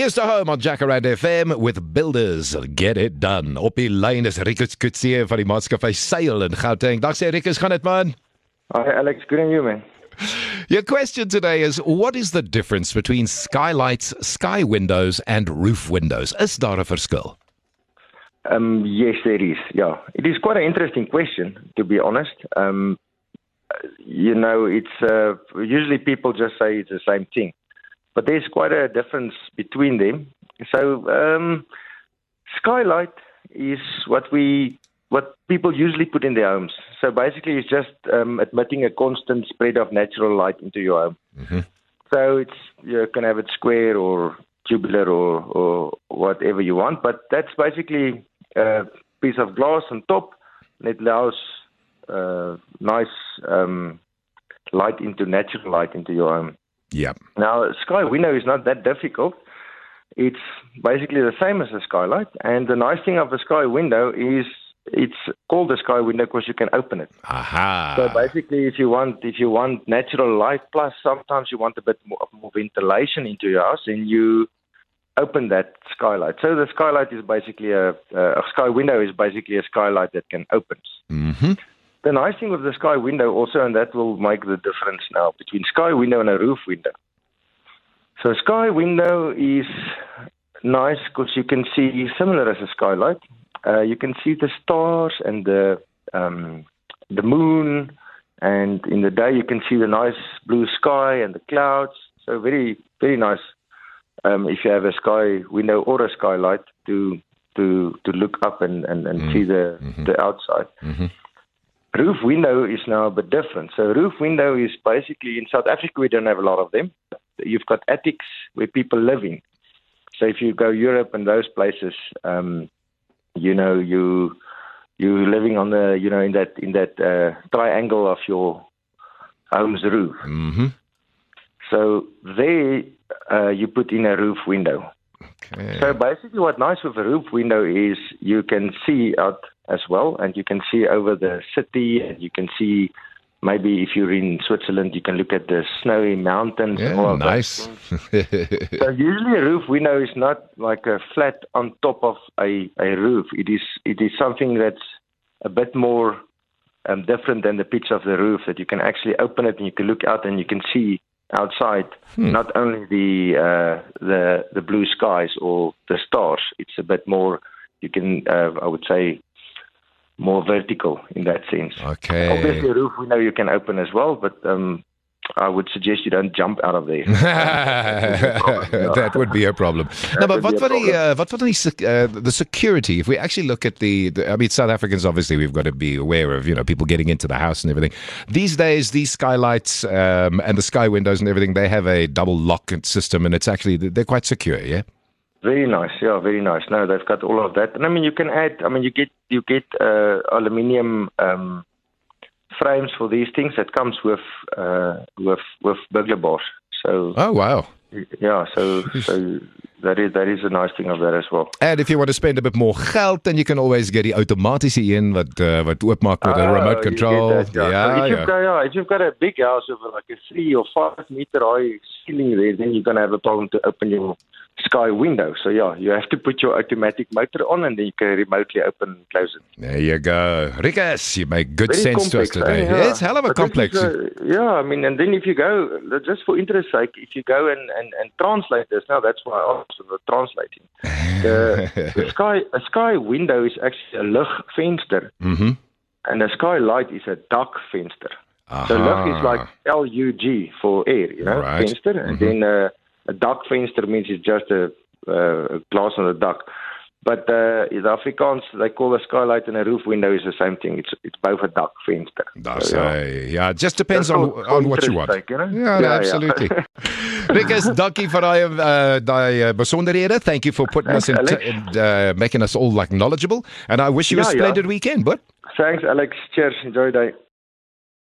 Here's the home on Jacaranda FM with Builders Get It Done. Op die lyn is Rikus Kutse van die maatskappy Sail in Gauteng. Dag sê Rikus, gaan dit man? Hi Alex, good on you man. Your question today is what is the difference between skylights, sky windows and roof windows? Is daar 'n verskil? Um yes there is. Yeah. It is quite an interesting question to be honest. Um you know, it's uh, usually people just say it's the same thing. But there's quite a difference between them. So um, skylight is what we what people usually put in their homes. So basically, it's just um, admitting a constant spread of natural light into your home. Mm-hmm. So it's you can have it square or tubular or or whatever you want, but that's basically a piece of glass on top, and it allows uh, nice um, light into natural light into your home. Yeah. Now, sky window is not that difficult. It's basically the same as a skylight, and the nice thing of a sky window is it's called a sky window because you can open it. Aha. So basically, if you want if you want natural light, plus sometimes you want a bit more, more ventilation into your house, and you open that skylight. So the skylight is basically a, a sky window is basically a skylight that can open. Mm-hmm. The nice thing with the sky window also, and that will make the difference now between sky window and a roof window. So sky window is nice because you can see similar as a skylight. Uh, you can see the stars and the um, the moon, and in the day you can see the nice blue sky and the clouds. So very very nice um, if you have a sky window or a skylight to to to look up and and, and mm. see the mm-hmm. the outside. Mm-hmm. Roof window is now a bit different. So roof window is basically in South Africa we don't have a lot of them. You've got attics where people live in. So if you go Europe and those places, um, you know you you're living on the you know in that in that uh, triangle of your home's roof. Mm-hmm. So there uh, you put in a roof window. Okay. So basically, what nice with a roof window is you can see out as well, and you can see over the city, and you can see maybe if you're in Switzerland, you can look at the snowy mountains. Yeah, nice. so usually a roof window is not like a flat on top of a, a roof. It is it is something that's a bit more um, different than the pitch of the roof. That you can actually open it and you can look out and you can see outside hmm. not only the uh, the the blue skies or the stars. It's a bit more. You can uh, I would say more vertical in that sense. Okay. Obviously, a roof we know you can open as well, but um, I would suggest you don't jump out of there. that would be a problem. no, but what about the uh, what about the, uh, the security? If we actually look at the, the, I mean, South Africans obviously we've got to be aware of you know people getting into the house and everything. These days, these skylights um, and the sky windows and everything, they have a double lock system, and it's actually they're quite secure. Yeah. Very nice, yeah, very nice. No, they've got all of that, and I mean, you can add. I mean, you get you get uh, aluminium um, frames for these things that comes with uh, with with burglar bars. So. Oh wow. Yeah, so so that is that is a nice thing of that as well. And if you want to spend a bit more geld, then you can always get die outomatiese een wat uh, wat oopmaak met 'n uh, remote control. That, yeah. Yeah, so if yeah. Got, yeah, if you've got a big house with like a 3 or 5 meter high ceiling there, then you're going to have a problem to open your sky window. So yeah, you have to put your automatic motor on and then you can remotely open and close it. There you go. Rikus, you make good Very sense complex, to us today. Eh? Yeah. It's hell of a but complex. A, yeah, I mean, and then if you go, just for interest sake, if you go and, and, and translate this, now that's why I asked for translating. The, the sky, a sky window is actually a lugvenster. Mm-hmm. And a skylight is a dakvenster. So lug is like L-U-G for air, you know, right. venster. And mm-hmm. then... Uh, a dak venster means it's just a, uh, a glass on a duck. But uh, the Afrikaans, they call a skylight and a roof window is the same thing. It's it's both a dak venster. That's so, yeah. yeah, it just depends on on what you want. Take, you know? Yeah, yeah absolutely. Yeah. Rikus, dankie vir daai uh, daai uh, besonderhede. Thank you for putting Thanks, us in, t- in uh, making us all like knowledgeable and I wish you a splendid weekend, but Thanks Alex. Cheers. Enjoy your day.